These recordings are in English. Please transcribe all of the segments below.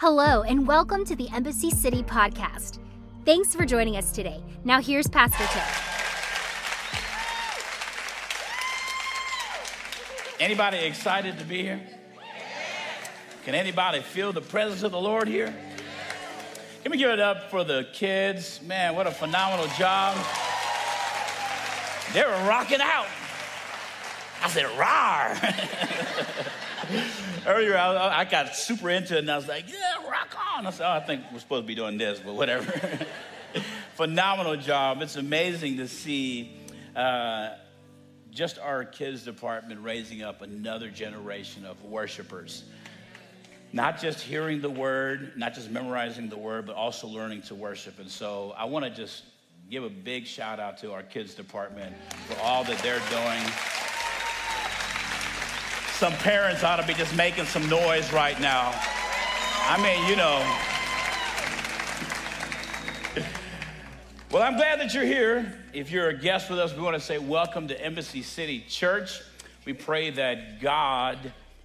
Hello, and welcome to the Embassy City podcast. Thanks for joining us today. Now, here's Pastor Tim. Anybody excited to be here? Can anybody feel the presence of the Lord here? Can we give it up for the kids? Man, what a phenomenal job. They were rocking out. I said, rawr. Earlier, I, I, got super into it and I was like, yeah, rock on. I said, oh, I think we're supposed to be doing this, but whatever. Phenomenal job. It's amazing to see uh, just our kids department raising up another generation of worshipers. Not just hearing the word, not just memorizing the word, but also learning to worship. And so I want to just give a big shout out to our kids department for all that they're doing. Some parents ought to be just making some noise right now. I mean, you know. Well, I'm glad that you're here. If you're a guest with us, we want to say welcome to Embassy City Church. We pray that God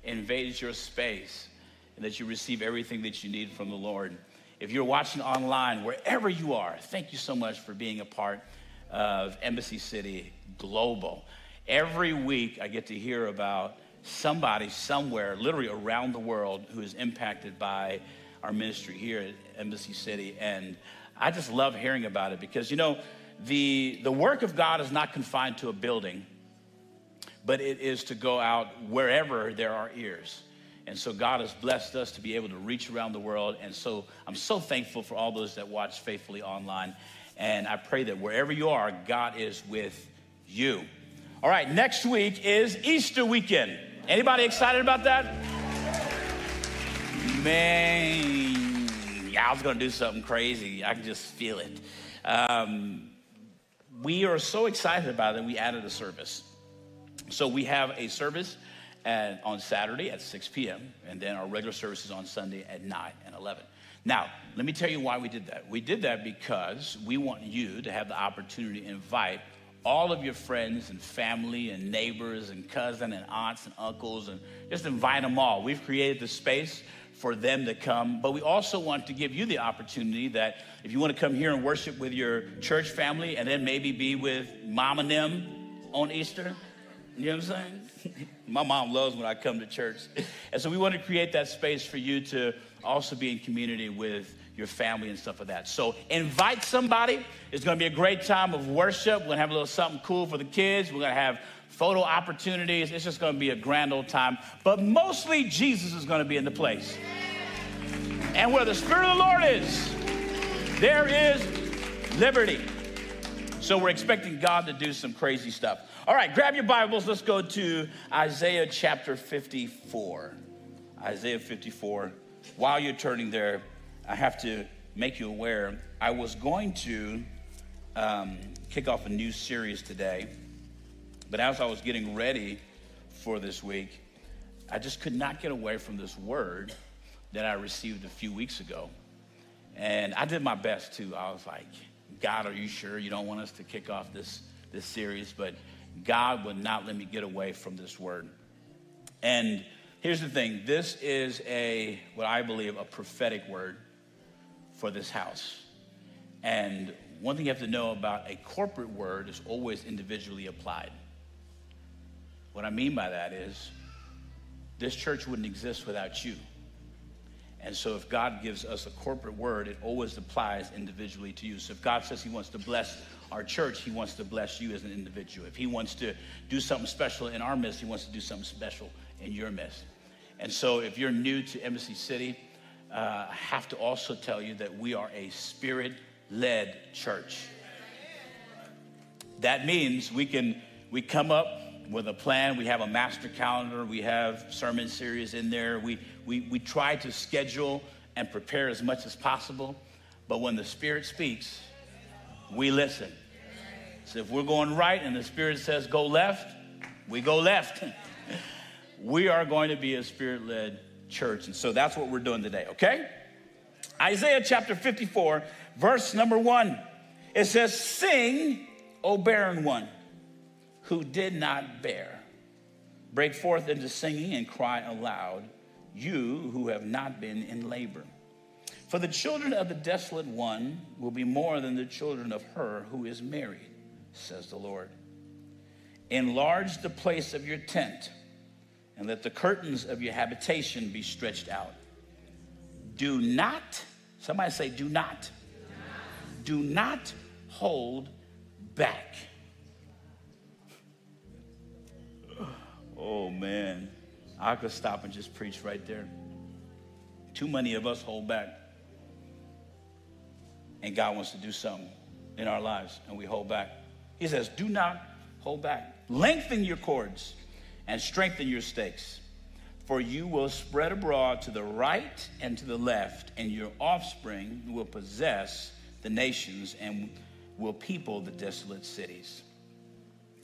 invades your space and that you receive everything that you need from the Lord. If you're watching online, wherever you are, thank you so much for being a part of Embassy City Global. Every week, I get to hear about somebody somewhere, literally around the world, who is impacted by our ministry here at Embassy City. And I just love hearing about it because, you know, the, the work of God is not confined to a building, but it is to go out wherever there are ears. And so God has blessed us to be able to reach around the world. And so I'm so thankful for all those that watch faithfully online. And I pray that wherever you are, God is with you. All right, next week is Easter weekend. Anybody excited about that? Man, I was going to do something crazy. I can just feel it. Um, we are so excited about it, we added a service. So we have a service at, on Saturday at 6 p.m., and then our regular services on Sunday at 9 and 11. Now, let me tell you why we did that. We did that because we want you to have the opportunity to invite all of your friends and family and neighbors and cousins and aunts and uncles and just invite them all. We've created the space for them to come, but we also want to give you the opportunity that if you want to come here and worship with your church family and then maybe be with mom and them on Easter, you know what I'm saying? My mom loves when I come to church. And so we want to create that space for you to also be in community with your family and stuff like that. So invite somebody. It's going to be a great time of worship. We're going to have a little something cool for the kids. We're going to have photo opportunities. It's just going to be a grand old time. But mostly, Jesus is going to be in the place. And where the Spirit of the Lord is, there is liberty. So we're expecting God to do some crazy stuff. All right, grab your Bibles. Let's go to Isaiah chapter 54. Isaiah 54. While you're turning there, I have to make you aware I was going to um, kick off a new series today, but as I was getting ready for this week, I just could not get away from this word that I received a few weeks ago. And I did my best too. I was like, God, are you sure you don't want us to kick off this, this series? But God would not let me get away from this word. And here's the thing this is a, what I believe, a prophetic word for this house. And one thing you have to know about a corporate word is always individually applied. What I mean by that is this church wouldn't exist without you. And so if God gives us a corporate word, it always applies individually to you. So if God says he wants to bless our church, he wants to bless you as an individual. If he wants to do something special in our midst, he wants to do something special in your midst. And so if you're new to Embassy City, uh, have to also tell you that we are a spirit led church. That means we can we come up with a plan. We have a master calendar. We have sermon series in there. We, we, we try to schedule and prepare as much as possible. But when the Spirit speaks, we listen. So if we're going right and the Spirit says go left, we go left. we are going to be a Spirit led church. And so that's what we're doing today, okay? Isaiah chapter 54, verse number one. It says, Sing, O barren one who did not bear. Break forth into singing and cry aloud, you who have not been in labor. For the children of the desolate one will be more than the children of her who is married, says the Lord. Enlarge the place of your tent, and let the curtains of your habitation be stretched out. Do not, somebody say, do not, do not hold back. Oh man, I could stop and just preach right there. Too many of us hold back. And God wants to do something in our lives, and we hold back. He says, Do not hold back. Lengthen your cords and strengthen your stakes, for you will spread abroad to the right and to the left, and your offspring will possess the nations and will people the desolate cities.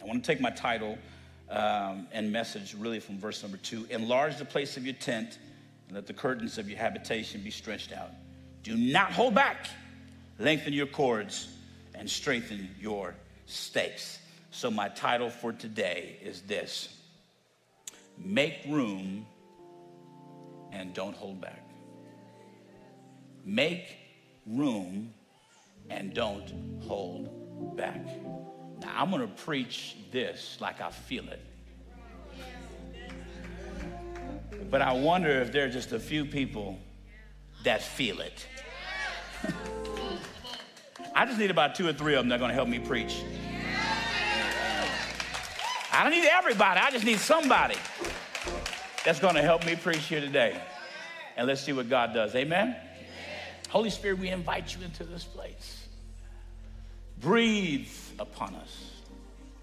I want to take my title um, and message really from verse number two Enlarge the place of your tent, and let the curtains of your habitation be stretched out. Do not hold back, lengthen your cords, and strengthen your stakes. So, my title for today is this Make room and don't hold back. Make room and don't hold back. Now, I'm going to preach this like I feel it. But I wonder if there are just a few people that feel it. I just need about two or three of them that are going to help me preach. I don't need everybody. I just need somebody that's going to help me preach here today. And let's see what God does. Amen? Amen? Holy Spirit, we invite you into this place. Breathe upon us.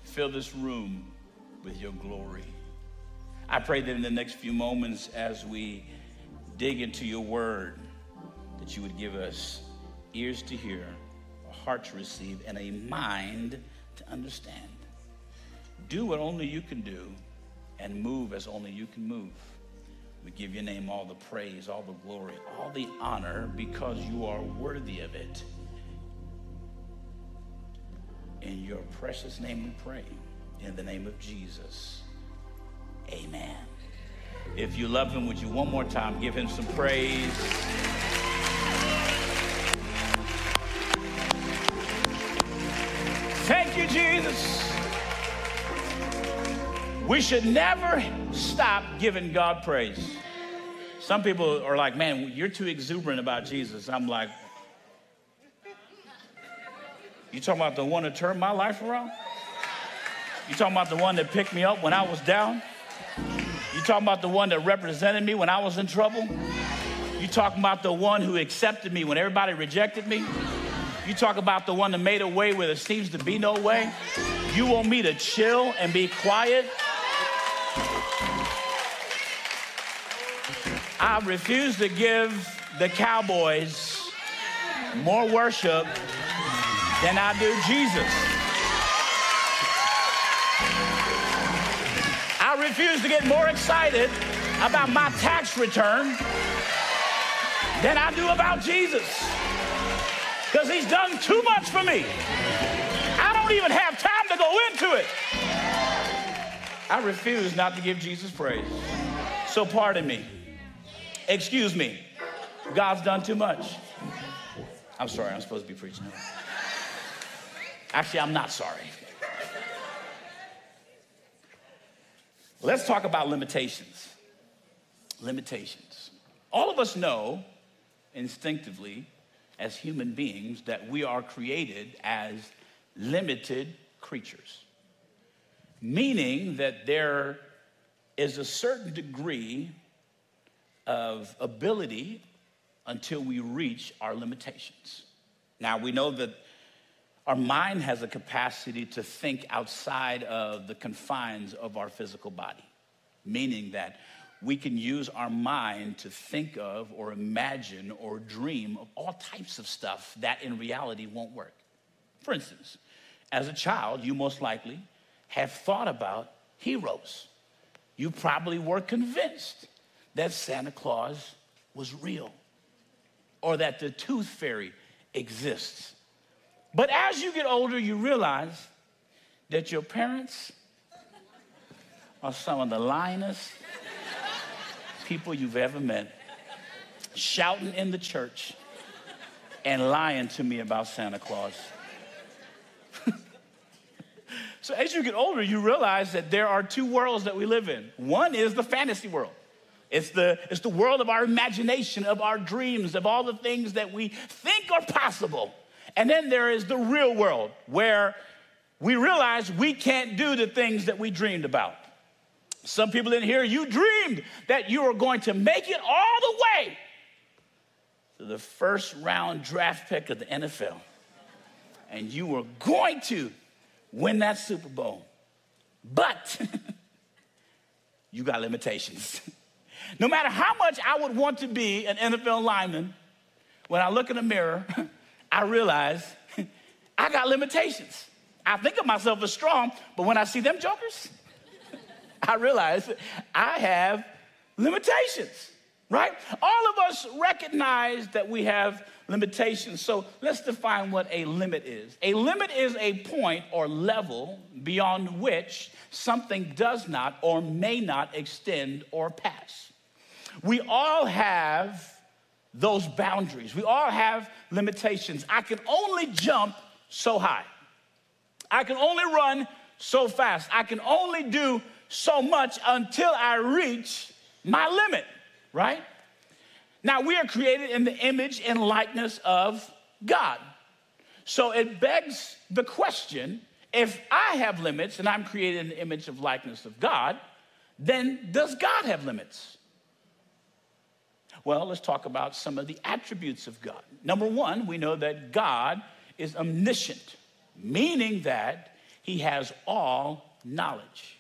Fill this room with your glory. I pray that in the next few moments, as we dig into your word, that you would give us ears to hear, a heart to receive, and a mind to understand. Do what only you can do and move as only you can move. We give your name all the praise, all the glory, all the honor because you are worthy of it. In your precious name we pray. In the name of Jesus. Amen. If you love him, would you one more time give him some praise? Thank you, Jesus. We should never stop giving God praise. Some people are like, man, you're too exuberant about Jesus. I'm like, you talking about the one that turned my life around? You talking about the one that picked me up when I was down? You talking about the one that represented me when I was in trouble? You talking about the one who accepted me when everybody rejected me? You talk about the one that made a way where there seems to be no way? You want me to chill and be quiet I refuse to give the Cowboys more worship than I do Jesus. I refuse to get more excited about my tax return than I do about Jesus. Because he's done too much for me. I don't even have time to go into it. I refuse not to give Jesus praise. So pardon me. Excuse me. God's done too much. I'm sorry, I'm supposed to be preaching. Actually, I'm not sorry. Let's talk about limitations. Limitations. All of us know instinctively, as human beings, that we are created as limited creatures, meaning that there is a certain degree of ability until we reach our limitations. Now, we know that our mind has a capacity to think outside of the confines of our physical body, meaning that we can use our mind to think of or imagine or dream of all types of stuff that in reality won't work. For instance, as a child, you most likely have thought about heroes. You probably were convinced that Santa Claus was real or that the tooth fairy exists. But as you get older, you realize that your parents are some of the lyingest people you've ever met, shouting in the church, and lying to me about Santa Claus. so as you get older, you realize that there are two worlds that we live in. One is the fantasy world. It's the, it's the world of our imagination, of our dreams, of all the things that we think are possible. And then there is the real world where we realize we can't do the things that we dreamed about. Some people in here, you dreamed that you were going to make it all the way to the first round draft pick of the NFL. And you were going to win that Super Bowl. But you got limitations. No matter how much I would want to be an NFL lineman, when I look in the mirror, I realize I got limitations. I think of myself as strong, but when I see them jokers, I realize I have limitations, right? All of us recognize that we have limitations. So let's define what a limit is. A limit is a point or level beyond which something does not or may not extend or pass. We all have those boundaries. We all have limitations. I can only jump so high. I can only run so fast. I can only do so much until I reach my limit, right? Now, we are created in the image and likeness of God. So it begs the question if I have limits and I'm created in the image of likeness of God, then does God have limits? Well, let's talk about some of the attributes of God. Number one, we know that God is omniscient, meaning that he has all knowledge.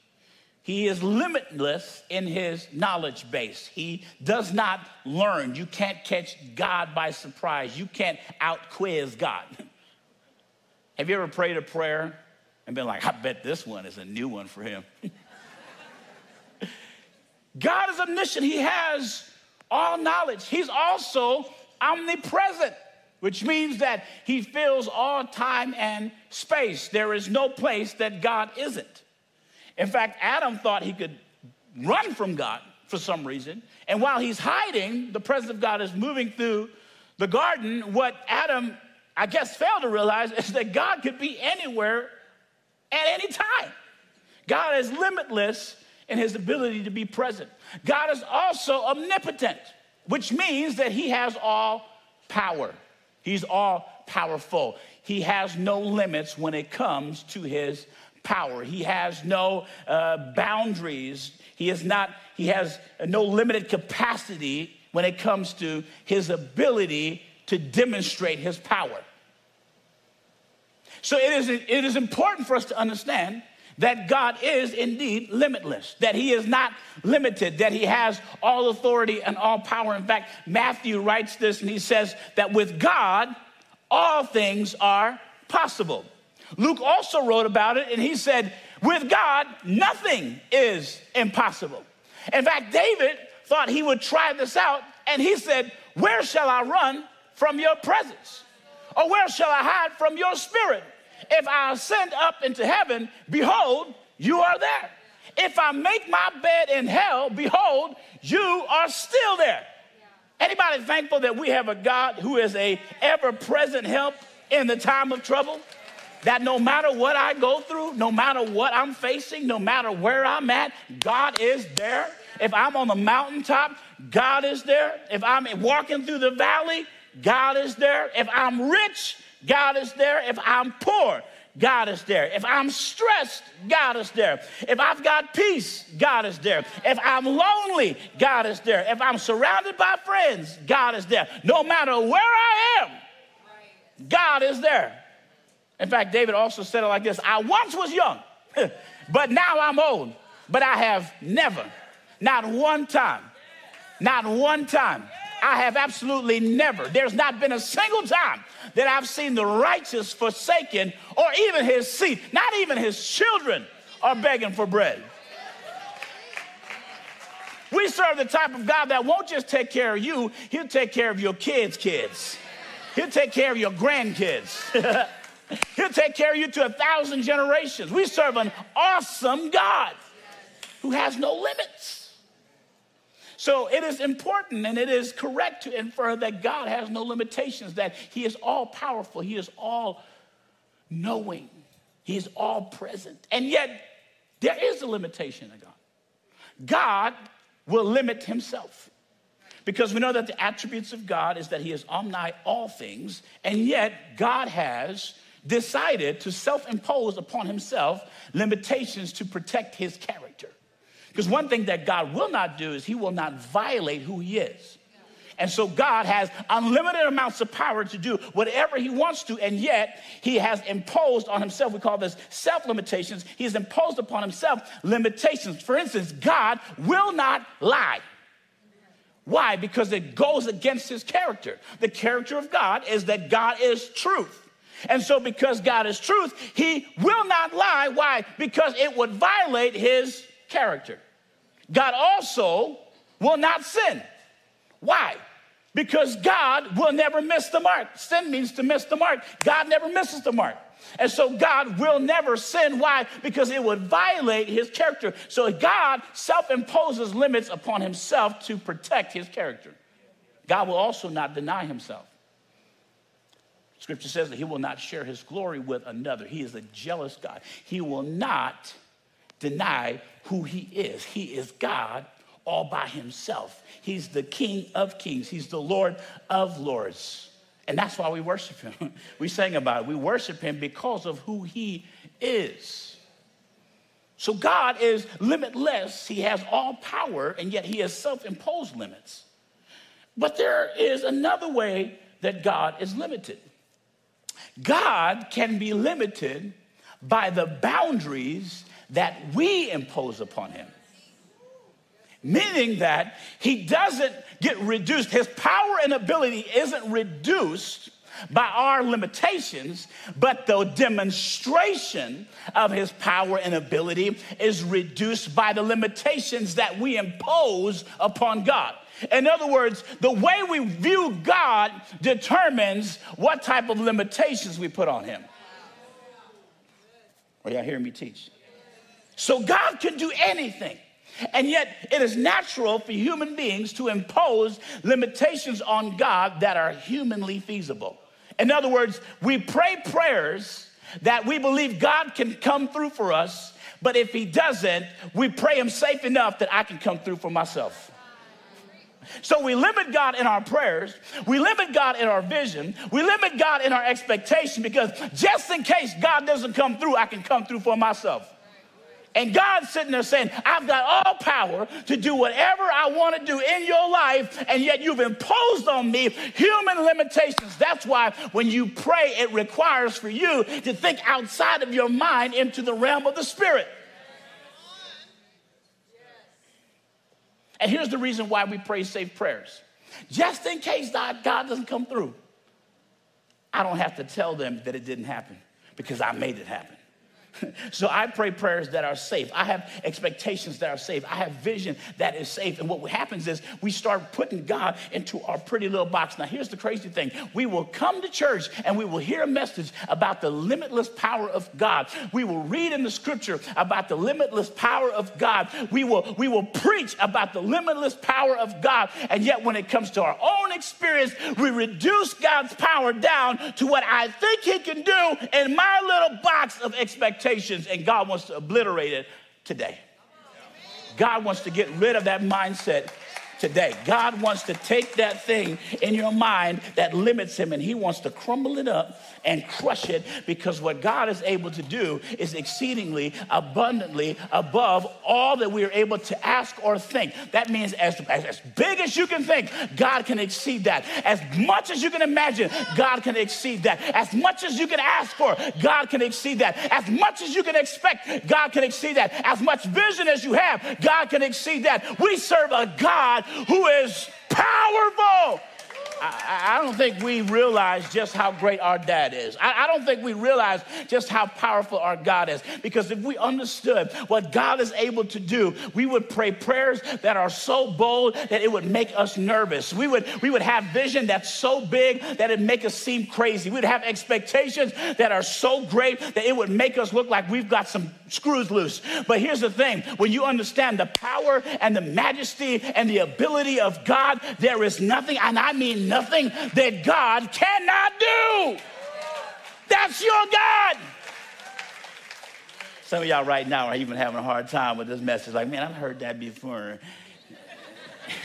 He is limitless in his knowledge base. He does not learn. You can't catch God by surprise. You can't out quiz God. Have you ever prayed a prayer and been like, I bet this one is a new one for him? God is omniscient. He has all knowledge. He's also omnipresent, which means that he fills all time and space. There is no place that God isn't. In fact, Adam thought he could run from God for some reason. And while he's hiding, the presence of God is moving through the garden. What Adam, I guess, failed to realize is that God could be anywhere at any time. God is limitless in his ability to be present. God is also omnipotent, which means that he has all power. He's all powerful. He has no limits when it comes to his power. He has no uh, boundaries. He is not, he has no limited capacity when it comes to his ability to demonstrate his power. So it is, it is important for us to understand that God is indeed limitless, that he is not limited, that he has all authority and all power. In fact, Matthew writes this and he says that with God, all things are possible. Luke also wrote about it and he said, with God, nothing is impossible. In fact, David thought he would try this out and he said, Where shall I run from your presence? Or where shall I hide from your spirit? If I ascend up into heaven, behold, you are there. If I make my bed in hell, behold, you are still there. Anybody thankful that we have a God who is a ever-present help in the time of trouble? That no matter what I go through, no matter what I'm facing, no matter where I'm at, God is there. If I'm on the mountaintop, God is there. If I'm walking through the valley, God is there. If I'm rich, God is there. If I'm poor, God is there. If I'm stressed, God is there. If I've got peace, God is there. If I'm lonely, God is there. If I'm surrounded by friends, God is there. No matter where I am, God is there. In fact, David also said it like this I once was young, but now I'm old. But I have never, not one time, not one time, I have absolutely never, there's not been a single time that I've seen the righteous forsaken or even his seed, not even his children are begging for bread. We serve the type of God that won't just take care of you, he'll take care of your kids' kids. He'll take care of your grandkids. he'll take care of you to a thousand generations. We serve an awesome God who has no limits. So it is important and it is correct to infer that God has no limitations, that He is all powerful, He is all knowing, He is all present. And yet, there is a limitation in God. God will limit Himself. Because we know that the attributes of God is that He is omni all things, and yet God has decided to self impose upon Himself limitations to protect His character. Because one thing that God will not do is he will not violate who he is. And so God has unlimited amounts of power to do whatever he wants to, and yet he has imposed on himself, we call this self limitations. He has imposed upon himself limitations. For instance, God will not lie. Why? Because it goes against his character. The character of God is that God is truth. And so, because God is truth, he will not lie. Why? Because it would violate his character. God also will not sin. Why? Because God will never miss the mark. Sin means to miss the mark. God never misses the mark. And so God will never sin. Why? Because it would violate his character. So God self imposes limits upon himself to protect his character. God will also not deny himself. Scripture says that he will not share his glory with another. He is a jealous God. He will not deny who he is. He is God all by himself. He's the King of kings, he's the Lord of lords. And that's why we worship him. we sang about it. We worship him because of who he is. So God is limitless. He has all power, and yet he has self imposed limits. But there is another way that God is limited. God can be limited by the boundaries that we impose upon him. Meaning that he doesn't get reduced, his power and ability isn't reduced by our limitations, but the demonstration of his power and ability is reduced by the limitations that we impose upon God. In other words, the way we view God determines what type of limitations we put on him. Are y'all hearing me teach? So God can do anything. And yet, it is natural for human beings to impose limitations on God that are humanly feasible. In other words, we pray prayers that we believe God can come through for us, but if He doesn't, we pray Him safe enough that I can come through for myself. So we limit God in our prayers, we limit God in our vision, we limit God in our expectation because just in case God doesn't come through, I can come through for myself. And God's sitting there saying, I've got all power to do whatever I want to do in your life, and yet you've imposed on me human limitations. That's why when you pray, it requires for you to think outside of your mind into the realm of the spirit. And here's the reason why we pray safe prayers. Just in case God, doesn't come through, I don't have to tell them that it didn't happen because I made it happen. so I pray prayers that are safe. I have expectations that are safe. I have vision that is safe. And what happens is we start putting God into our pretty little box. Now, here's the crazy thing we will come to church and we will hear a message about the limitless power of God. We will read in the scripture about the limitless power of God. We will, we will preach about the limitless power of God. And yet, when it comes to our own experience, we reduce God's power down to what I think He can do in my little box of expectations and God wants to obliterate it today. God wants to get rid of that mindset today. God wants to take that thing in your mind that limits him and he wants to crumble it up and crush it because what God is able to do is exceedingly abundantly above all that we are able to ask or think. That means as, as, as big as you can think, God can exceed that. As much as you can imagine, God can exceed that. As much as you can ask for, God can exceed that. As much as you can expect, God can exceed that. As much vision as you have, God can exceed that. We serve a God who is powerful. I, I, don't think we realize just how great our dad is. I, I don't think we realize just how powerful our God is. Because if we understood what God is able to do, we would pray prayers that are so bold that it would make us nervous. We would, we would have vision that's so big that it make us seem crazy. We'd have expectations that are so great that it would make us look like we've got some screws loose. But here's the thing when you understand the power and the majesty and the ability of God, there is nothing, and I mean nothing, that God cannot do. That's your God. Some of y'all right now are even having a hard time with this message. Like, man, I've heard that before.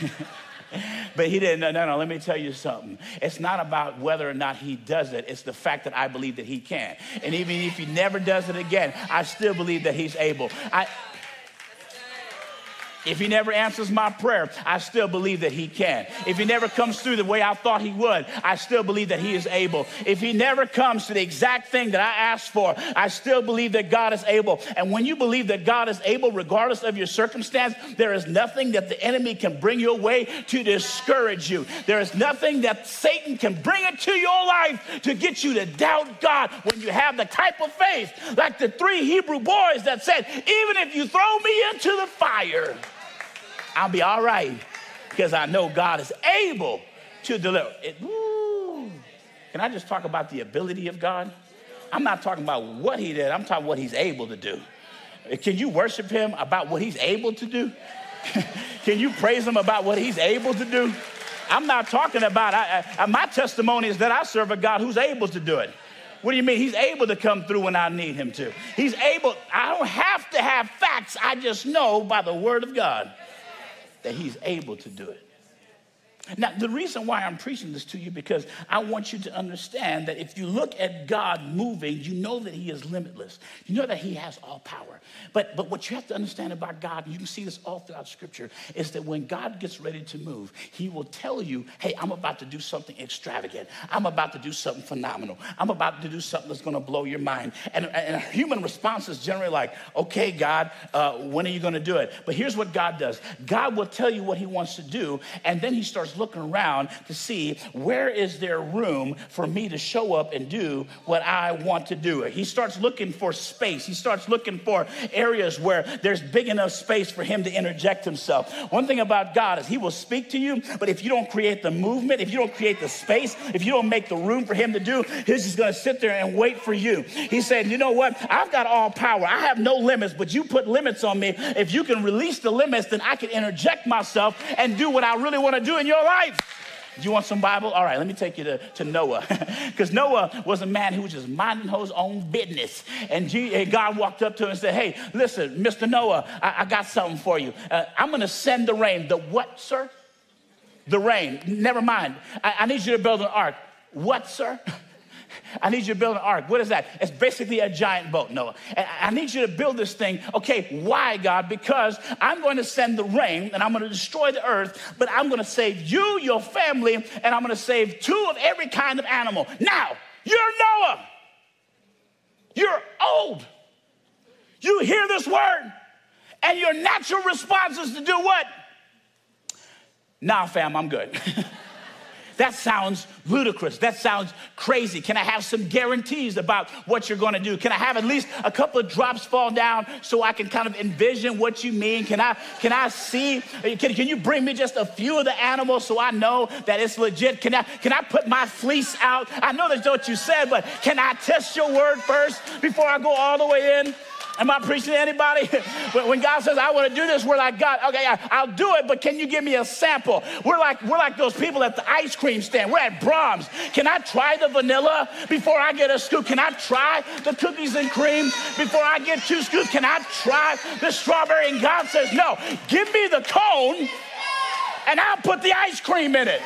but he didn't. No, no, no. Let me tell you something. It's not about whether or not he does it. It's the fact that I believe that he can. And even if he never does it again, I still believe that he's able. I, if he never answers my prayer, I still believe that he can. If he never comes through the way I thought he would, I still believe that he is able. If he never comes to the exact thing that I asked for, I still believe that God is able. And when you believe that God is able, regardless of your circumstance, there is nothing that the enemy can bring your way to discourage you. There is nothing that Satan can bring into your life to get you to doubt God when you have the type of faith like the three Hebrew boys that said, Even if you throw me into the fire, I'll be all right because I know God is able to deliver. It, Can I just talk about the ability of God? I'm not talking about what he did, I'm talking what he's able to do. Can you worship him about what he's able to do? Can you praise him about what he's able to do? I'm not talking about, I, I, my testimony is that I serve a God who's able to do it. What do you mean? He's able to come through when I need him to. He's able, I don't have to have facts, I just know by the word of God that he's able to do it. Now, the reason why I'm preaching this to you because I want you to understand that if you look at God moving, you know that He is limitless. You know that He has all power. But, but what you have to understand about God, and you can see this all throughout Scripture, is that when God gets ready to move, He will tell you, hey, I'm about to do something extravagant. I'm about to do something phenomenal. I'm about to do something that's going to blow your mind. And, and human response is generally like, okay, God, uh, when are you going to do it? But here's what God does God will tell you what He wants to do, and then He starts looking around to see where is there room for me to show up and do what I want to do. He starts looking for space. He starts looking for areas where there's big enough space for him to interject himself. One thing about God is he will speak to you, but if you don't create the movement, if you don't create the space, if you don't make the room for him to do, he's just going to sit there and wait for you. He said, "You know what? I've got all power. I have no limits, but you put limits on me. If you can release the limits, then I can interject myself and do what I really want to do in your life. You want some Bible? All right, let me take you to, to Noah. Because Noah was a man who was just minding his own business. And, G, and God walked up to him and said, Hey, listen, Mr. Noah, I, I got something for you. Uh, I'm going to send the rain. The what, sir? The rain. Never mind. I, I need you to build an ark. What, sir? I need you to build an ark. What is that? It's basically a giant boat, Noah. I need you to build this thing. Okay, why, God? Because I'm going to send the rain and I'm going to destroy the earth, but I'm going to save you, your family, and I'm going to save two of every kind of animal. Now, you're Noah. You're old. You hear this word, and your natural response is to do what? Nah, fam, I'm good. That sounds ludicrous. That sounds crazy. Can I have some guarantees about what you're going to do? Can I have at least a couple of drops fall down so I can kind of envision what you mean? Can I can I see can, can you bring me just a few of the animals so I know that it's legit? Can I can I put my fleece out? I know that's what you said, but can I test your word first before I go all the way in? Am I preaching to anybody? when God says, I want to do this, we're like, God, okay, I'll do it, but can you give me a sample? We're like, we're like those people at the ice cream stand. We're at Braum's. Can I try the vanilla before I get a scoop? Can I try the cookies and cream before I get two scoops? Can I try the strawberry? And God says, No, give me the cone and I'll put the ice cream in it.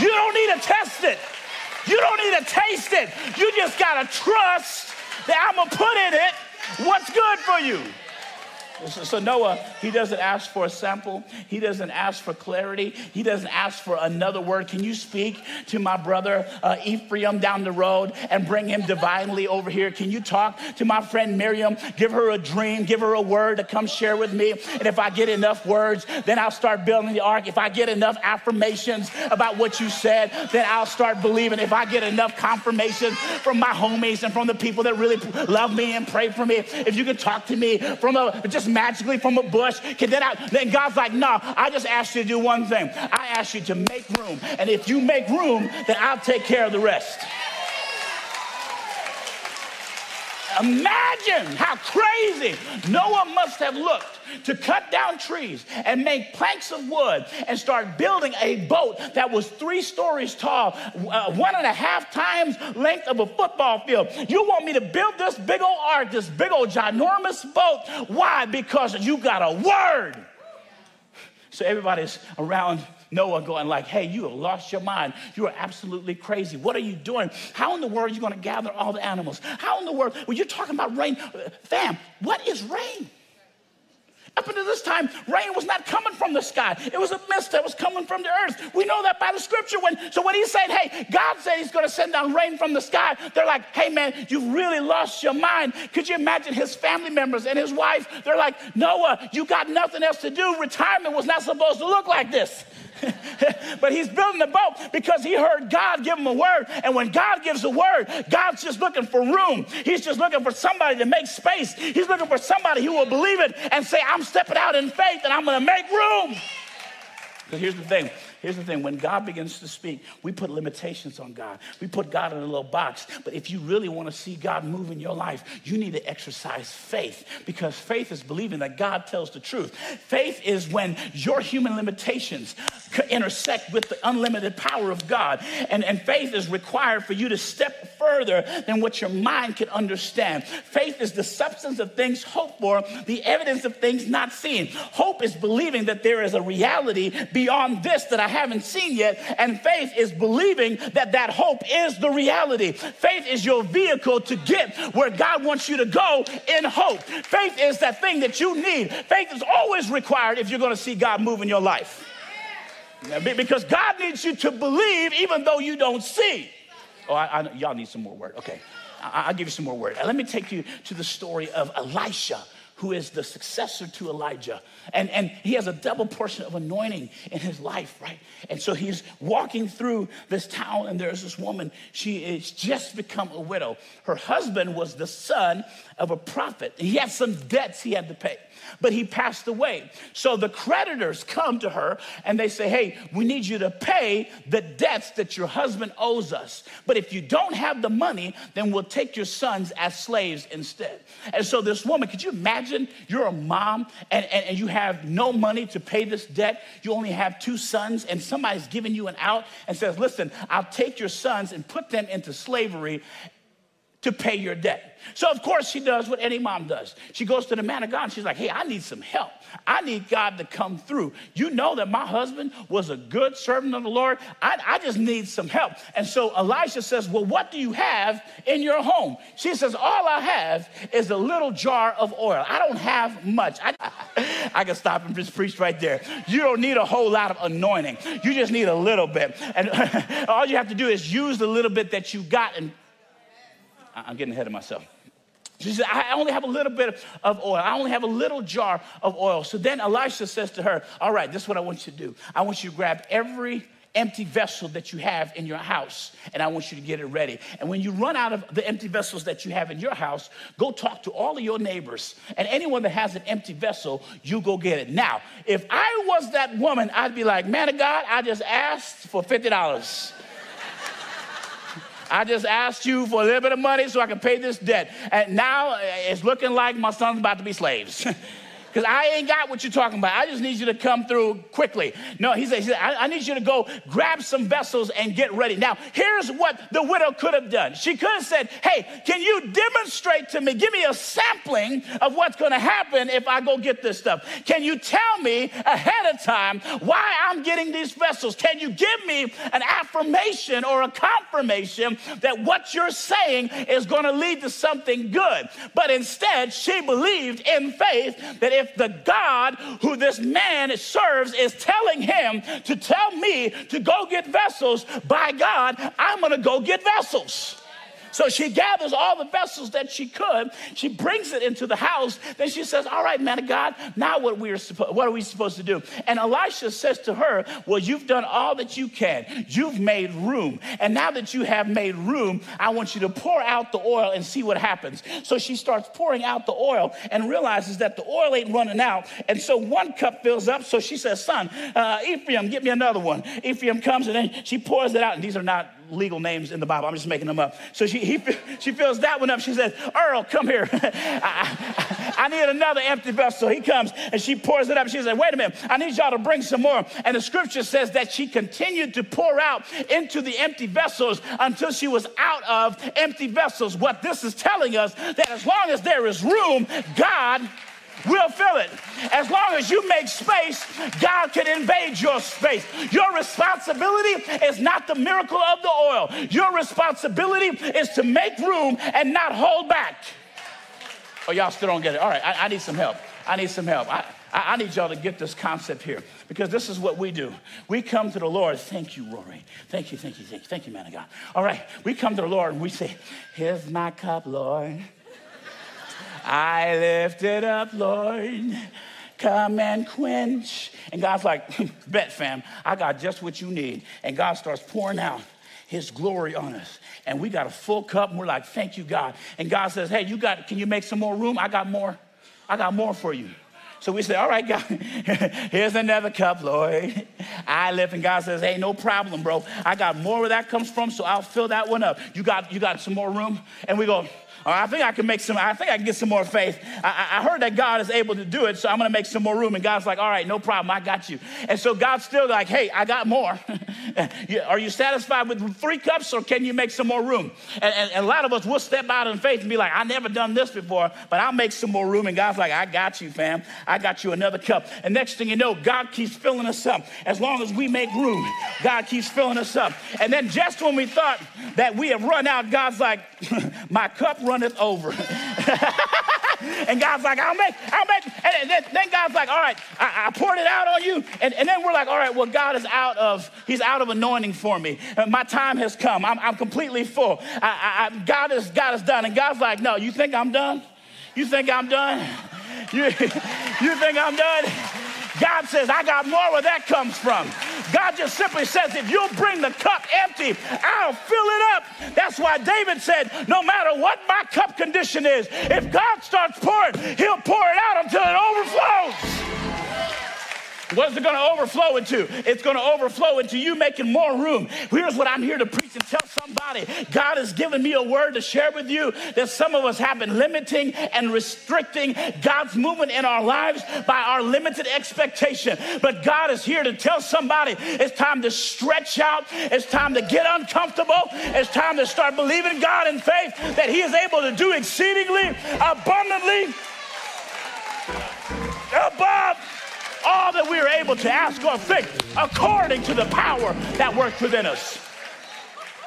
You don't need to test it. You don't need to taste it. You just got to trust that I'm going to put in it what's good for you. So Noah, he doesn't ask for a sample. He doesn't ask for clarity. He doesn't ask for another word. Can you speak to my brother uh, Ephraim down the road and bring him divinely over here? Can you talk to my friend Miriam? Give her a dream. Give her a word to come share with me. And if I get enough words, then I'll start building the ark. If I get enough affirmations about what you said, then I'll start believing. If I get enough confirmation from my homies and from the people that really love me and pray for me, if you can talk to me from a just magically from a bush. Can then, I, then God's like, no, I just asked you to do one thing. I asked you to make room. And if you make room, then I'll take care of the rest. Imagine how crazy Noah must have looked to cut down trees and make planks of wood and start building a boat that was three stories tall, uh, one and a half times length of a football field. You want me to build this big old ark, this big old ginormous boat? Why? Because you got a word. So everybody's around Noah going like, hey, you have lost your mind. You are absolutely crazy. What are you doing? How in the world are you going to gather all the animals? How in the world? Well, you're talking about rain. Fam, what is rain? Up until this time, rain was not coming from the sky. It was a mist that was coming from the earth. We know that by the scripture. When, so when he said, hey, God said he's going to send down rain from the sky, they're like, hey, man, you've really lost your mind. Could you imagine his family members and his wife? They're like, Noah, you got nothing else to do. Retirement was not supposed to look like this. but he's building the boat because he heard God give him a word. And when God gives a word, God's just looking for room. He's just looking for somebody to make space. He's looking for somebody who will believe it and say, I'm stepping out in faith and I'm going to make room. Because here's the thing Here's the thing when God begins to speak, we put limitations on God. We put God in a little box. But if you really want to see God move in your life, you need to exercise faith because faith is believing that God tells the truth. Faith is when your human limitations intersect with the unlimited power of God. And, and faith is required for you to step further than what your mind can understand. Faith is the substance of things hoped for, the evidence of things not seen. Hope is believing that there is a reality beyond this that I haven't seen yet. And faith is believing that that hope is the reality. Faith is your vehicle to get where God wants you to go in hope. Faith is that thing that you need. Faith is always required if you're going to see God move in your life. Because God needs you to believe even though you don't see. Oh, I, I, y'all need some more word. Okay. I, will give you some more word. Let me take you to the story of Elisha who is the successor to Elijah. And, and he has a double portion of anointing in his life, right? And so he's walking through this town, and there's this woman. She is just become a widow. Her husband was the son of a prophet. He had some debts he had to pay but he passed away. So the creditors come to her and they say, Hey, we need you to pay the debts that your husband owes us. But if you don't have the money, then we'll take your sons as slaves instead. And so this woman, could you imagine you're a mom and, and, and you have no money to pay this debt? You only have two sons, and somebody's giving you an out and says, Listen, I'll take your sons and put them into slavery to pay your debt. So, of course, she does what any mom does. She goes to the man of God and she's like, hey, I need some help. I need God to come through. You know that my husband was a good servant of the Lord. I, I just need some help. And so Elisha says, Well, what do you have in your home? She says, All I have is a little jar of oil. I don't have much. I, I can stop and just preach right there. You don't need a whole lot of anointing, you just need a little bit. And all you have to do is use the little bit that you got. And I'm getting ahead of myself. She said, I only have a little bit of oil. I only have a little jar of oil. So then Elisha says to her, All right, this is what I want you to do. I want you to grab every empty vessel that you have in your house and I want you to get it ready. And when you run out of the empty vessels that you have in your house, go talk to all of your neighbors and anyone that has an empty vessel, you go get it. Now, if I was that woman, I'd be like, man of God, I just asked for $50. I just asked you for a little bit of money so I can pay this debt. And now it's looking like my son's about to be slaves. because I ain't got what you're talking about. I just need you to come through quickly. No, he said, he said I, I, need you to go grab some vessels and get ready. Now, here's what the widow could have done. She could have said, Hey, can you demonstrate to me, give me a sampling of what's going to happen if I go get this stuff? Can you tell me ahead of time why I'm getting these vessels? Can you give me an affirmation or a confirmation that what you're saying is going to lead to something good? But instead, she believed in faith that if if the God who this man serves is telling him to tell me to go get vessels, by God, I'm gonna go get vessels. So she gathers all the vessels that she could. She brings it into the house. Then she says, All right, man of God, now what, we are suppo- what are we supposed to do? And Elisha says to her, Well, you've done all that you can. You've made room. And now that you have made room, I want you to pour out the oil and see what happens. So she starts pouring out the oil and realizes that the oil ain't running out. And so one cup fills up. So she says, Son, uh, Ephraim, get me another one. Ephraim comes and then she pours it out. And these are not legal names in the Bible. I'm just making them up. So she, he, she fills that one up. She says, Earl, come here. I, I, need another empty vessel. He comes and she pours it up. She says, wait a minute. I need y'all to bring some more. And the scripture says that she continued to pour out into the empty vessels until she was out of empty vessels. What this is telling us that as long as there is room, God We'll fill it. As long as you make space, God can invade your space. Your responsibility is not the miracle of the oil. Your responsibility is to make room and not hold back. Oh, y'all still don't get it. All right, I, I need some help. I need some help. I, I, I, need y'all to get this concept here because this is what we do. We come to the Lord. Thank you, Rory. Thank you, thank you, thank you, thank you, man of God. All right, we come to the Lord and we say, Here's my cup, Lord. I lift it up, Lord. Come and quench. And God's like, bet, fam, I got just what you need. And God starts pouring out his glory on us. And we got a full cup, and we're like, thank you, God. And God says, hey, you got, can you make some more room? I got more. I got more for you. So we say, all right, God, here's another cup, Lord. I lift, and God says, hey, no problem, bro. I got more where that comes from, so I'll fill that one up. You got, you got some more room? And we go, I think I can make some, I think I can get some more faith. I, I heard that God is able to do it, so I'm gonna make some more room. And God's like, all right, no problem, I got you. And so God's still like, hey, I got more. Are you satisfied with three cups or can you make some more room? And, and, and, a lot of us will step out in faith and be like, I never done this before, but I'll make some more room. And God's like, I got you, fam. I got you another cup. And next thing you know, God keeps filling us up. As long as we make room, God keeps filling us up. And then just when we thought that we have run out, God's like, my cup run runneth over. and God's like, I'll make, I'll make. And then, then God's like, all right, I, I, poured it out on you. And, and then we're like, all right, well, God is out of, he's out of anointing for me. My time has come. I'm, I'm completely full. I, I, God, is, God is done. And God's like, no, you think I'm done? You think I'm done? You, you think I'm done? God says, I got more where that comes from. God just simply says, if you'll bring the cup empty, I'll fill it up. That's why David said, no matter what my cup condition is, if God starts pouring, he'll pour it out until it overflows. What is it going to overflow into? It's going to overflow into you making more room. Here's what I'm here to preach and tell somebody God has given me a word to share with you that some of us have been limiting and restricting God's movement in our lives by our limited expectation. But God is here to tell somebody it's time to stretch out, it's time to get uncomfortable, it's time to start believing God in faith that He is able to do exceedingly abundantly all that we are able to ask or think according to the power that works within us.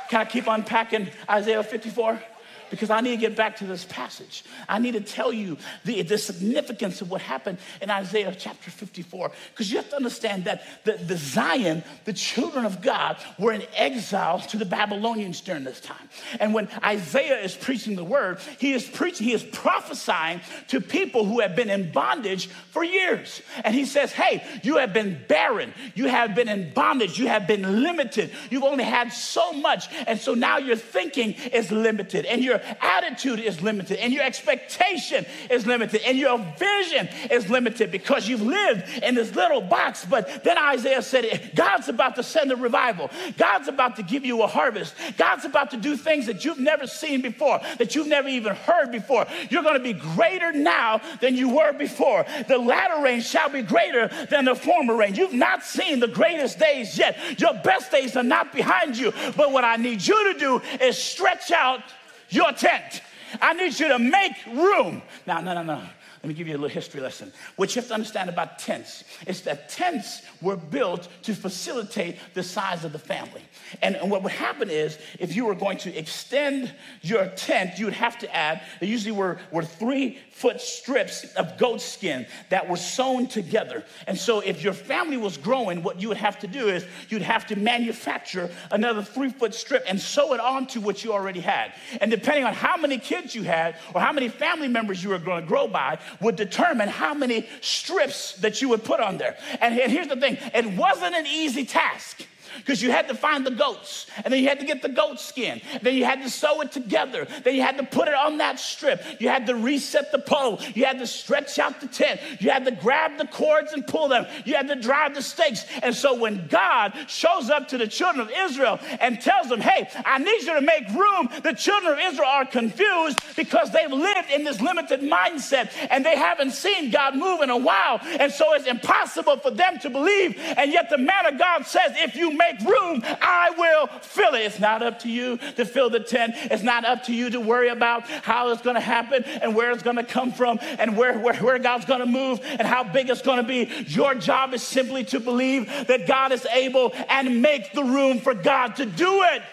Can I keep unpacking Isaiah 54? Because I need to get back to this passage. I need to tell you the, the significance of what happened in Isaiah chapter 54. Because you have to understand that the, the Zion, the children of God, were in exile to the Babylonians during this time. And when Isaiah is preaching the word, he is preaching, he is prophesying to people who have been in bondage for years. And he says, Hey, you have been barren, you have been in bondage, you have been limited, you've only had so much. And so now your thinking is limited and your attitude is limited, and your expectation is limited, and your vision is limited because you've lived in this little box. But then Isaiah said, God's about to send a revival. God's about to give you a harvest. God's about to do things that you've never seen before, that you've never even heard before. You're going to be greater now than you were before. The latter rain shall be greater than the former rain. You've not seen the greatest days yet. Your best days are not behind you. But what I need you to do is stretch out your tent. I need you to make room. Now, no, no, no. Let me give you a little history lesson. What you have to understand about tents is that tents were built to facilitate the size of the family. And, and what would happen is if you were going to extend your tent, you would have to add, there usually were, were three foot strips of goat skin that were sewn together. And so if your family was growing, what you would have to do is you'd have to manufacture another three foot strip and sew it onto what you already had. And depending on how many kids you had or how many family members you were going to grow by, would determine how many strips that you would put on there. And here's the thing it wasn't an easy task because you had to find the goats and then you had to get the goat skin. Then you had to sew it together. Then you had to put it on that strip. You had to reset the pole. You had to stretch out the tent. You had to grab the cords and pull them. You had to drive the stakes. And so when God shows up to the children of Israel and tells them, hey, I need you to make room, the children of Israel are confused because they've lived in this limited mindset and they haven't seen God move in a while. And so it's impossible for them to believe. And yet the man of God says, if you make make room, I will fill it. It's not up to you to fill the tent. It's not up to you to worry about how it's going to happen and where it's going to come from and where, where, where God's going to move and how big it's going to be. Your job is simply to believe that God is able and make the room for God to do it.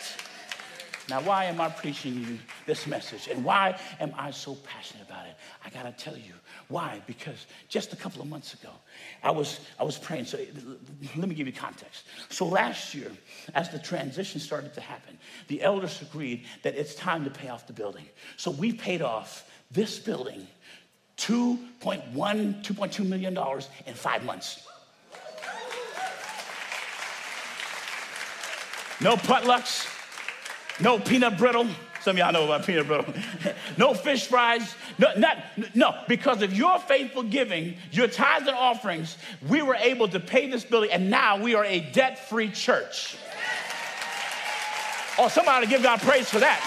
Now, why am I preaching you this message? And why am I so passionate about it? I got to tell you why. Because just a couple of months ago, I was, I was praying. So let me give you context. So last year, as the transition started to happen, the elders agreed that it's time to pay off the building. So we paid off this building $2.1, $2.2 million in five months. No potlucks, no peanut brittle, some of y'all know about peanut butter. no fish fries. No, not, no, because of your faithful giving, your tithes and offerings, we were able to pay this building, and now we are a debt free church. Oh, somebody give God praise for that.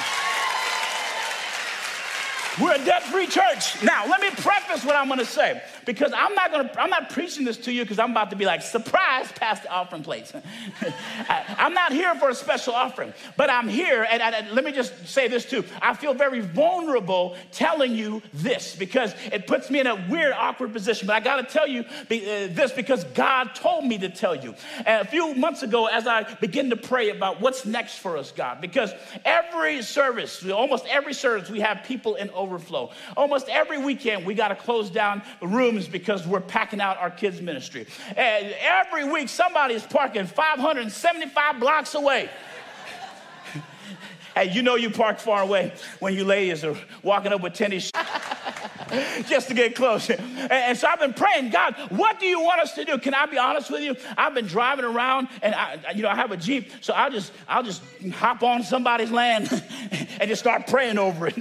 We're a debt free church. Now, let me preface what I'm going to say because I'm not to, I'm not preaching this to you because I'm about to be like, surprise, pass the offering plates. I, am not here for a special offering, but I'm here, and, and, and, let me just say this too. I feel very vulnerable telling you this because it puts me in a weird, awkward position, but I got to tell you uh, this because God told me to tell you. And a few months ago, as I began to pray about what's next for us, God, because every service, almost every service, we have people in overflow. Almost every weekend, we got to close down rooms rooms because we're packing out our kids' ministry. And every week, somebody is parking 575 blocks away. hey, you know you park far away when you ladies are walking up with tennis just to get close. And, and, so I've been praying, God, what do you want us to do? Can I be honest with you? I've been driving around and I, you know, I have a Jeep, so I'll just, I'll just hop on somebody's land and just start praying over it.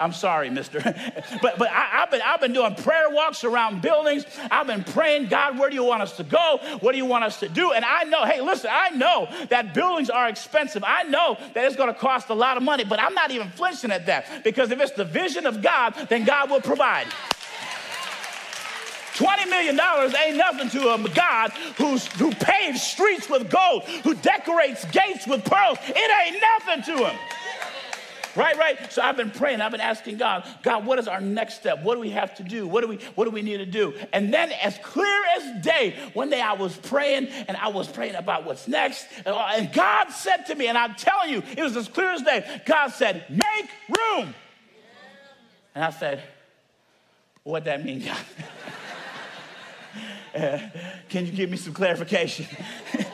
I'm sorry, mister. but but I, have been, I've been doing prayer walks around buildings. I've been praying, God, where do you want us to go? What do you want us to do? And I know, hey, listen, I know that buildings are expensive. I know that it's going to cost a lot of money, but I'm not even flinching at that because if it's the vision of God, then God will provide. $20 million ain't nothing to a God who's, who paves streets with gold, who decorates gates with pearls. It ain't nothing to him. Right, right. So I've been praying. I've been asking God, God, what is our next step? What do we have to do? What do we what do we need to do? And then, as clear as day, one day I was praying and I was praying about what's next, and God said to me, and I'm telling you, it was as clear as day. God said, "Make room." And I said, "What that mean, God?" uh, can you give me some clarification?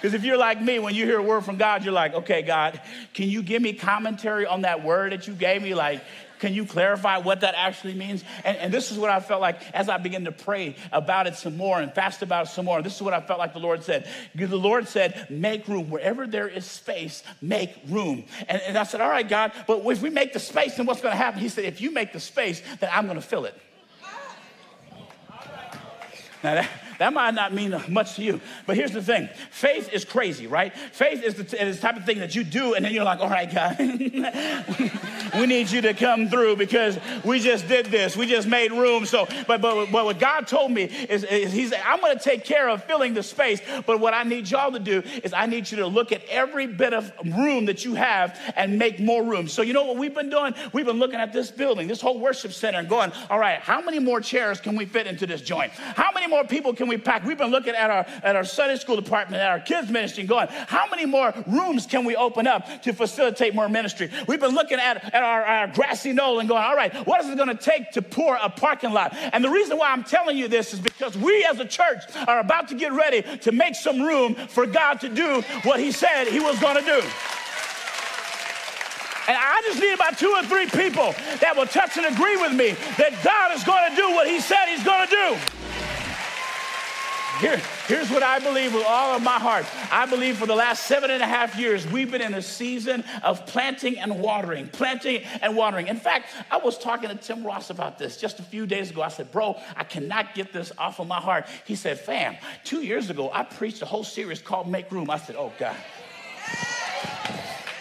Because if you're like me, when you hear a word from God, you're like, okay, God, can you give me commentary on that word that you gave me? Like, can you clarify what that actually means? And, and, this is what I felt like as I began to pray about it some more and fast about it some more. This is what I felt like the Lord said. The Lord said, make room. Wherever there is space, make room. And, and I said, all right, God, but if we make the space, then what's going to happen? He said, if you make the space, then I'm going to fill it. Now that, That might not mean much to you. But here's the thing faith is crazy, right? Faith is the, is the type of thing that you do, and then you're like, all right, God, we need you to come through because we just did this. We just made room. So, but, but, but what God told me is, is He's, I'm going to take care of filling the space. But what I need y'all to do is I need you to look at every bit of room that you have and make more room. So, you know what we've been doing? We've been looking at this building, this whole worship center, and going, all right, how many more chairs can we fit into this joint? How many more people can we pack? We've been looking at our, at our Sunday school department, at our kids' ministry, going, how many more rooms can we open up to facilitate more ministry? We've been looking at, at our, our grassy knoll and going, all right, what is it going to take to pour a parking lot? And the reason why I'm telling you this is because we as a church are about to get ready to make some room for God to do what He said He was going to do. And I just need about two or three people that will touch and agree with me that God is going to do what He said He's going to do. Here, here's what I believe with all of my heart. I believe for the last seven and a half years, we've been in a season of planting and watering, planting and watering. In fact, I was talking to Tim Ross about this just a few days ago. I said, Bro, I cannot get this off of my heart. He said, Fam, two years ago, I preached a whole series called Make Room. I said, Oh, God.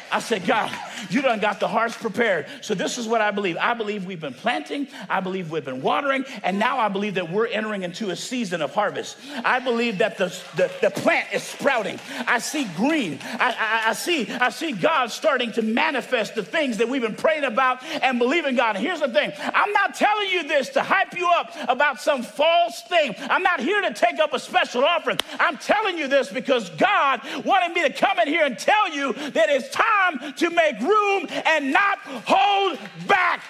I said, God, you done got the hearts prepared. So this is what I believe. I believe we've been planting, I believe we've been watering, and now I believe that we're entering into a season of harvest. I believe that the, the, the plant is sprouting. I see green. I, I, I, see, I see God starting to manifest the things that we've been praying about and believing God. And here's the thing I'm not telling you this to hype you up about some false thing. I'm not here to take up a special offering. I'm telling you this because God wanted me to come in here and tell you that it's time time to make room and not hold back.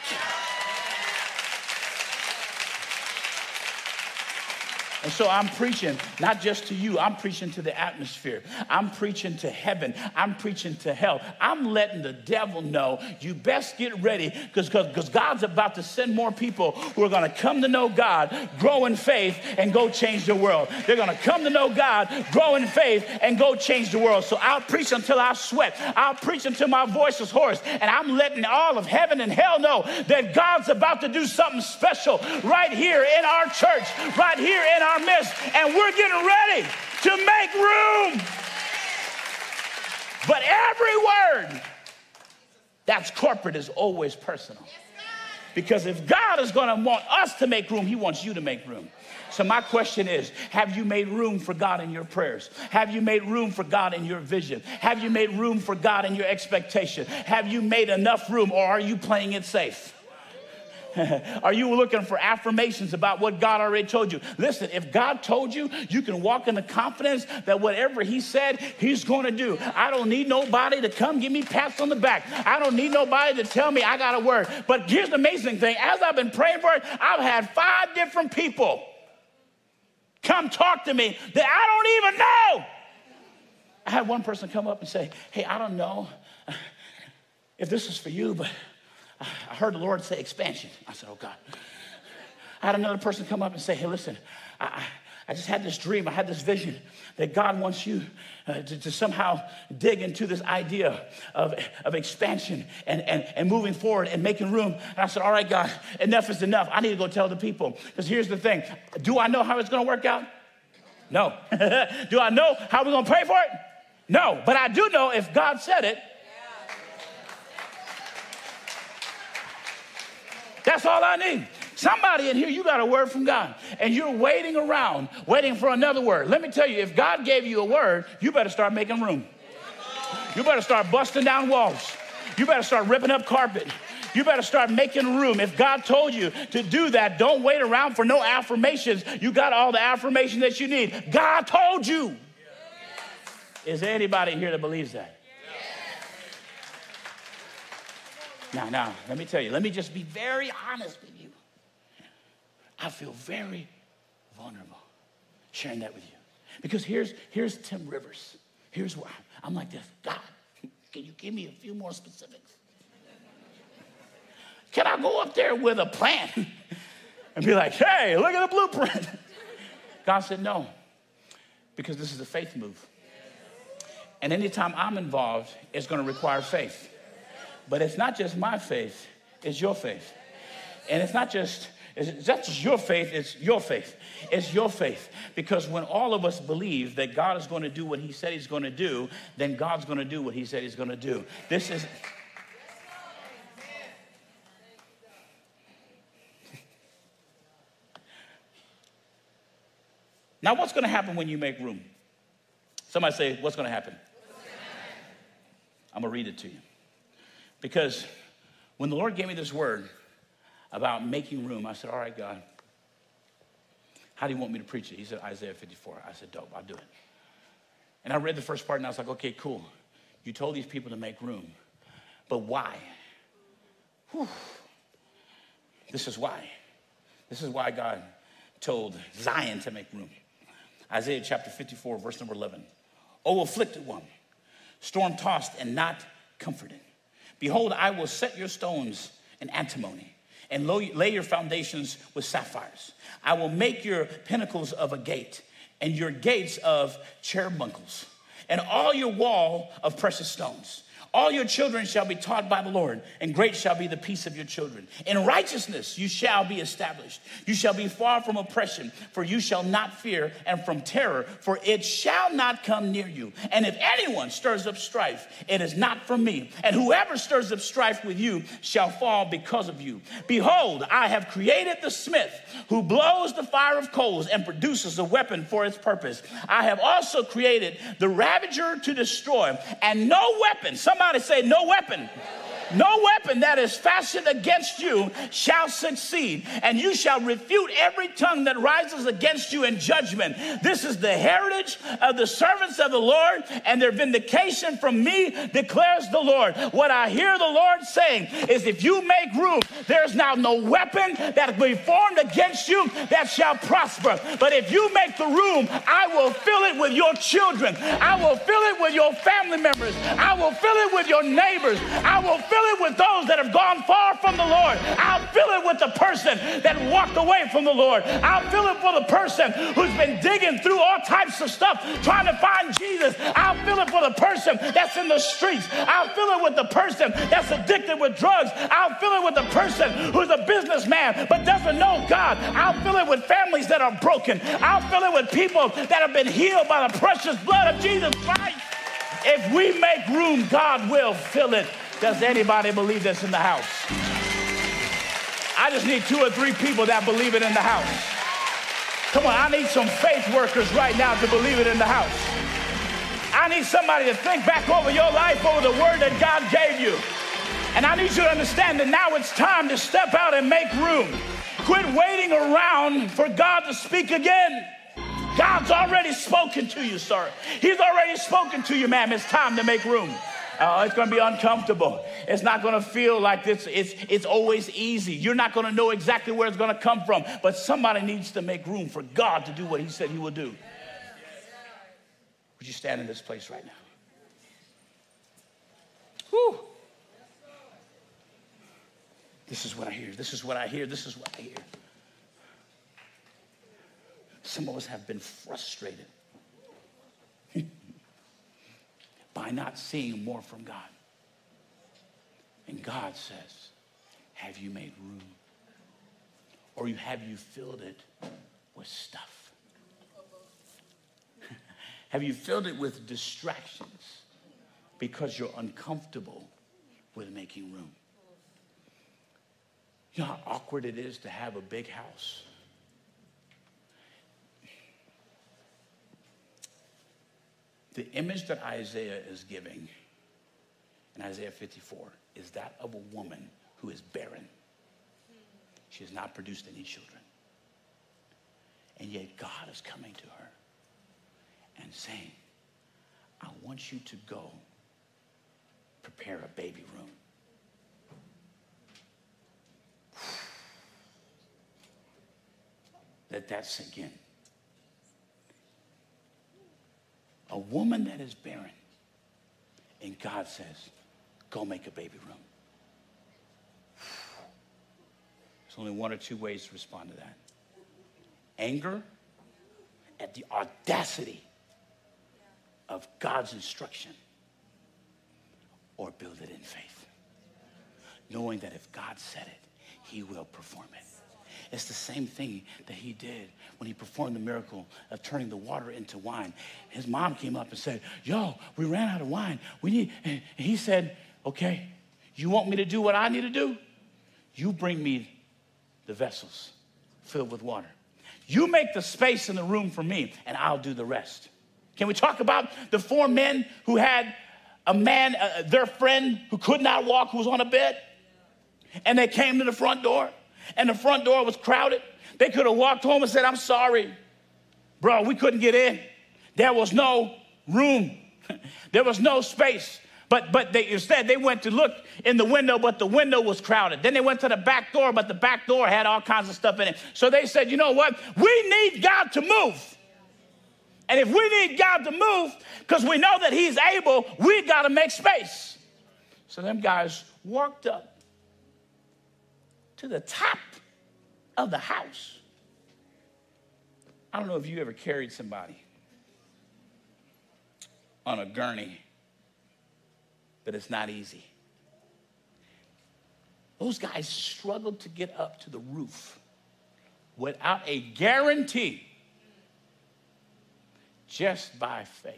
And so I'm preaching not just to you, I'm preaching to the atmosphere. I'm preaching to heaven. I'm preaching to hell. I'm letting the devil know you best get ready because God's about to send more people who are going to come to know God, grow in faith, and go change the world. They're going to come to know God, grow in faith, and go change the world. So I'll preach until I sweat. I'll preach until my voice is hoarse. And I'm letting all of heaven and hell know that God's about to do something special right here in our church, right here in our our midst, and we're getting ready to make room. But every word that's corporate is always personal. Because if God is going to want us to make room, He wants you to make room. So, my question is Have you made room for God in your prayers? Have you made room for God in your vision? Have you made room for God in your expectation? Have you made enough room, or are you playing it safe? Are you looking for affirmations about what God already told you? Listen, if God told you, you can walk in the confidence that whatever He said, He's going to do. I don't need nobody to come give me pats on the back. I don't need nobody to tell me I got a word. But here's the amazing thing as I've been praying for it, I've had five different people come talk to me that I don't even know. I had one person come up and say, Hey, I don't know if this is for you, but I heard the Lord say expansion. I said, Oh God. I had another person come up and say, Hey, listen, I, I just had this dream, I had this vision that God wants you uh, to, to, somehow dig into this idea of, of expansion and, and, and moving forward and making room. And I said, All right, God, enough is enough. I need to go tell the people. Because here's the thing do I know how it's going to work out? No. do I know how we're going to pray for it? No. But I do know if God said it, That's all I need. Somebody in here, you got a word from God, and you're waiting around, waiting for another word. Let me tell you, if God gave you a word, you better start making room. You better start busting down walls. You better start ripping up carpet. You better start making room. If God told you to do that, don't wait around for no affirmations. You got all the affirmation that you need. God told you. Is there anybody here that believes that? Now, now, let me tell you, let me just be very honest with you. I feel very vulnerable sharing that with you. Because here's, here's Tim Rivers. Here's where I'm, I'm like this God, can you give me a few more specifics? Can I go up there with a plan and be like, hey, look at the blueprint? God said, no, because this is a faith move. And anytime I'm involved, it's going to require faith. But it's not just my faith, it's your faith. And it's not just It's not just your faith, it's your faith. It's your faith. Because when all of us believe that God is going to do what He said He's going to do, then God's going to do what He said He's going to do. This is. Now, what's going to happen when you make room? Somebody say, What's going to happen? I'm going to read it to you. Because when the Lord gave me this word about making room, I said, All right, God, how do you want me to preach it? He said, Isaiah 54. I said, Dope, I'll do it. And I read the first part and I was like, Okay, cool. You told these people to make room, but why? Whew. This is why. This is why God told Zion to make room. Isaiah chapter 54, verse number 11. O afflicted one, storm tossed and not comforted. Behold, I will set your stones in antimony and lay your foundations with sapphires. I will make your pinnacles of agate and your gates of carbuncles and all your wall of precious stones. All your children shall be taught by the Lord, and great shall be the peace of your children. In righteousness you shall be established. You shall be far from oppression, for you shall not fear, and from terror, for it shall not come near you. And if anyone stirs up strife, it is not from me. And whoever stirs up strife with you shall fall because of you. Behold, I have created the smith who blows the fire of coals and produces a weapon for its purpose. I have also created the ravager to destroy, and no weapon, some Somebody say, No weapon. No weapon that is fashioned against you shall succeed, and you shall refute every tongue that rises against you in judgment. This is the heritage of the servants of the Lord, and their vindication from me declares the Lord. What I hear the Lord saying is if you make room, there's now no weapon that will be formed against you that shall prosper. But if you make the room, I will fill it with your children, I will fill it with your family members, I will fill it with your neighbors, I will fill it with those that have gone far from the Lord. I'll fill it with the person that walked away from the Lord. I'll fill it for the person who's been digging through all types of stuff trying to find Jesus. I'll fill it for the person that's in the streets. I'll fill it with the person that's addicted with drugs. I'll fill it with the person who's a businessman but doesn't know God. I'll fill it with families that are broken. I'll fill it with people that have been healed by the precious blood of Jesus Christ. If we make room, God will fill it. Does anybody believe this in the house? I just need two or three people that believe it in the house. Come on, I need some faith workers right now to believe it in the house. I need somebody to think back over your life, over the word that God gave you. And I need you to understand that now it's time to step out and make room. Quit waiting around for God to speak again. God's already spoken to you, sir. He's already spoken to you, ma'am. It's time to make room. Uh, it's going to be uncomfortable. It's not going to feel like this. It's, it's always easy. You're not going to know exactly where it's going to come from, but somebody needs to make room for God to do what He said He will do. Would you stand in this place right now? Whew. This is what I hear. This is what I hear. This is what I hear. Some of us have been frustrated by not seeing more from God. And God says, Have you made room? Or have you filled it with stuff? have you filled it with distractions because you're uncomfortable with making room? You know how awkward it is to have a big house The image that Isaiah is giving in Isaiah 54 is that of a woman who is barren. She has not produced any children. And yet God is coming to her and saying, I want you to go prepare a baby room. Let that sink in. A woman that is barren. And God says, go make a baby room. There's only one or two ways to respond to that anger at the audacity of God's instruction, or build it in faith, knowing that if God said it, He will perform it. It's the same thing that he did when he performed the miracle of turning the water into wine. His mom came up and said, Yo, we ran out of wine. We need, and he said, Okay, you want me to do what I need to do? You bring me the vessels filled with water. You make the space in the room for me, and I'll do the rest. Can we talk about the four men who had a man, uh, their friend who could not walk, who was on a bed? And they came to the front door, and the front door was crowded. They could have walked home and said, I'm sorry, bro, we couldn't get in. There was no room, there was no space. But, but they, instead, they went to look in the window, but the window was crowded. Then they went to the back door, but the back door had all kinds of stuff in it. So they said, you know what? We need God to move. And if we need God to move, because we know that He's able, we got to make space. So them guys walked up to the top of the house. I don't know if you ever carried somebody on a gurney but it's not easy. Those guys struggled to get up to the roof without a guarantee just by faith.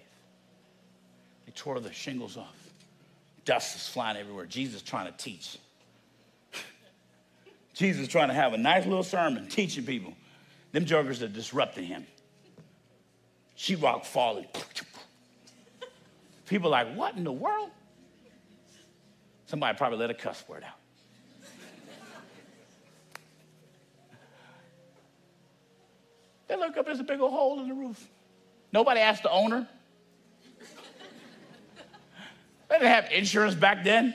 They tore the shingles off. Dust is flying everywhere. Jesus trying to teach. Jesus trying to have a nice little sermon teaching people. Them jokers are disrupting him. Sheetrock falling. People like, what in the world? Somebody probably let a cuss word out. they look up, there's a big old hole in the roof. Nobody asked the owner. They didn't have insurance back then.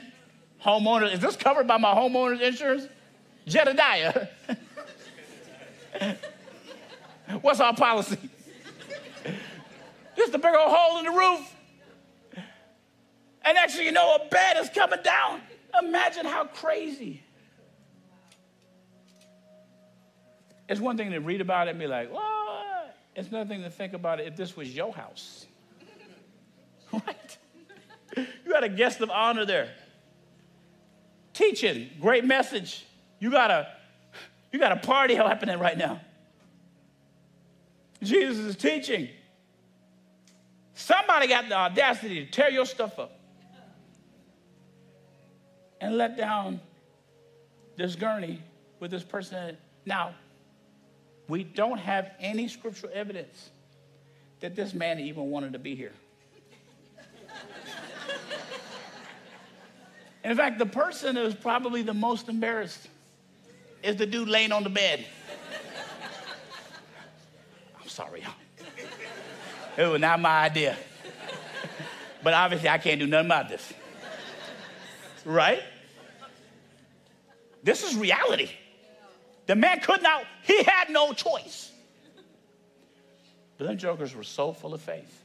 Homeowner, is this covered by my homeowner's insurance? Jedediah. What's our policy? Just a big old hole in the roof. And actually, you know, a bed is coming down. Imagine how crazy. It's one thing to read about it and be like, what? It's another thing to think about it if this was your house. right? You had a guest of honor there. Teaching, great message. You got a you got a party happening right now. Jesus is teaching. Somebody got the audacity to tear your stuff up and let down this gurney with this person. Now, we don't have any scriptural evidence that this man even wanted to be here. In fact, the person was probably the most embarrassed is the dude laying on the bed. I'm sorry, y'all. It was not my idea. But obviously, I can't do nothing about this right? This is reality. The man could not, he had no choice. But them jokers were so full of faith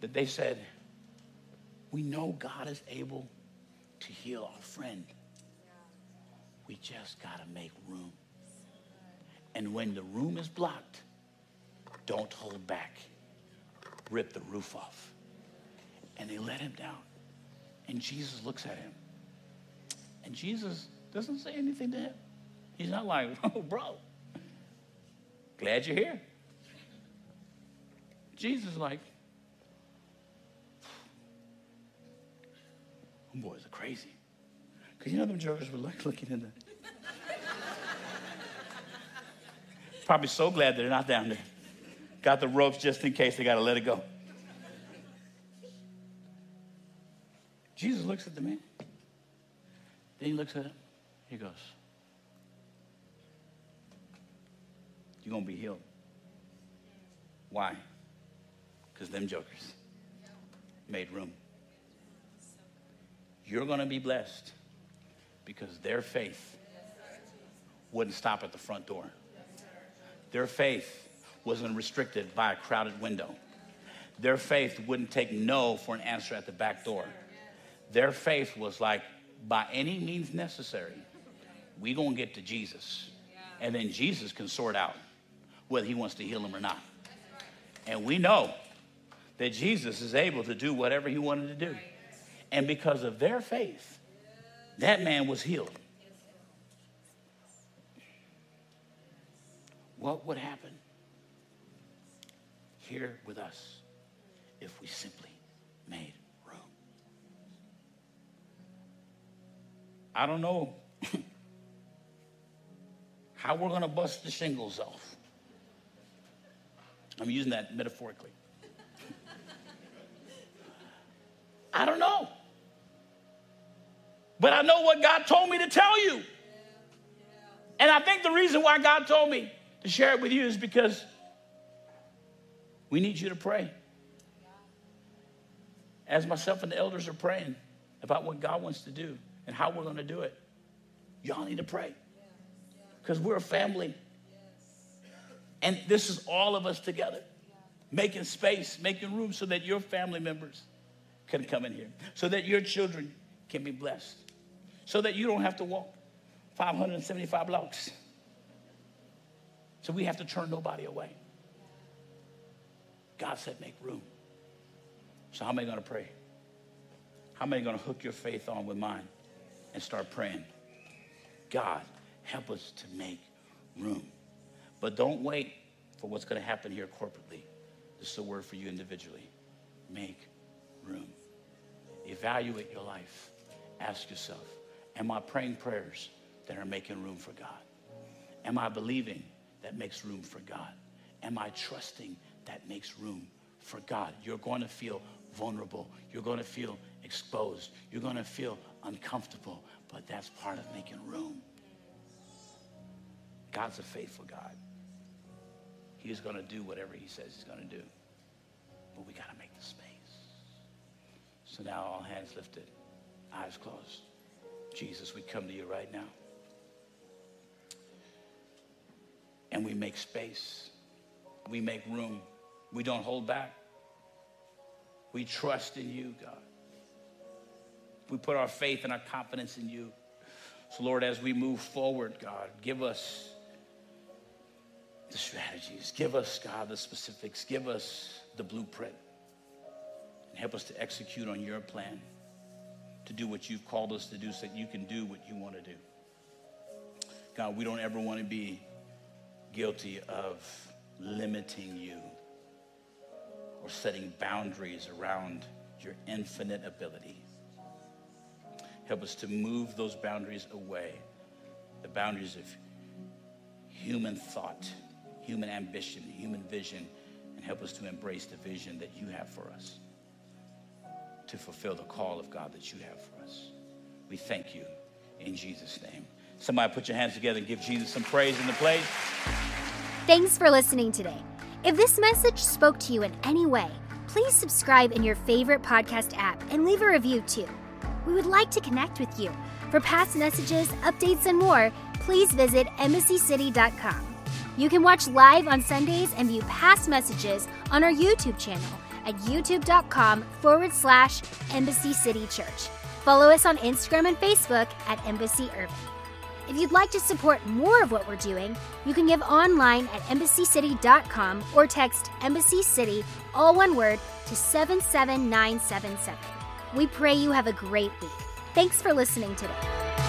that they said, We know God is able to heal our friend. We just got to make room. And when the room is blocked, don't hold back. Rip the roof off. And they let him down. And Jesus looks at him. And Jesus doesn't say anything to him. He's not like, oh, bro, glad you're here. Jesus like, boys are crazy. Because you know them jokers would like looking in the. Probably so glad they're not down there. Got the ropes just in case they got to let it go. Jesus looks at the man. Then he looks at him. He goes, You're going to be healed. Why? Because them jokers made room. You're going to be blessed because their faith wouldn't stop at the front door. Their faith wasn't restricted by a crowded window. Their faith wouldn't take no for an answer at the back door. Their faith was like, by any means necessary, we gonna get to Jesus. And then Jesus can sort out whether he wants to heal him or not. And we know that Jesus is able to do whatever he wanted to do. And because of their faith, that man was healed. what would happen here with us if we simply made room? I don't know how we're going to bust the shingles off. I'm using that metaphorically. I don't know. But I know what God told me to tell you. And I think the reason why God told me to share it with you is because we need you to pray. As myself and the elders are praying about what God wants to do and how we're going to do it, y'all need to pray. Because we're a family. And this is all of us together, making space, making room so that your family members can come in here, so that your children can be blessed, so that you don't have to walk 575 blocks. So we have to turn nobody away. God said, make room. So, how I going to pray? How I going to hook your faith on with mine and start praying? God, help us to make room. But don't wait for what's going to happen here corporately. This is a word for you individually. Make room. Evaluate your life. Ask yourself Am I praying prayers that are making room for God? Am I believing that makes room for God? Am I trusting that makes room for God? You're going to feel vulnerable. You're going to feel exposed. You're going to feel uncomfortable, but that's part of making room. God's a faithful God. He's going to do whatever he says he's going to do. But we got to make the space. So now all hands lifted, eyes closed. Jesus, we come to you right now. And we make space. We make room. We don't hold back. We trust in you, God. We put our faith and our confidence in you. So, Lord, as we move forward, God, give us the strategies. Give us, God, the specifics. Give us the blueprint. And help us to execute on your plan to do what you've called us to do so that you can do what you want to do. God, we don't ever want to be guilty of limiting you or setting boundaries around your infinite ability. Help us to move those boundaries away, the boundaries of human thought, human ambition, human vision, and help us to embrace the vision that you have for us to fulfill the call of God that you have for us. We thank you in Jesus' name. Somebody put your hands together and give Jesus some praise in the place. Thanks for listening today. If this message spoke to you in any way, please subscribe in your favorite podcast app and leave a review too. We would like to connect with you. For past messages, updates, and more, please visit embassycity.com. You can watch live on Sundays and view past messages on our YouTube channel at youtube.com forward slash Embassy City Church. Follow us on Instagram and Facebook at Embassy Irving. If you'd like to support more of what we're doing, you can give online at embassycity.com or text Embassy City, all one word, to 77977. We pray you have a great week. Thanks for listening today.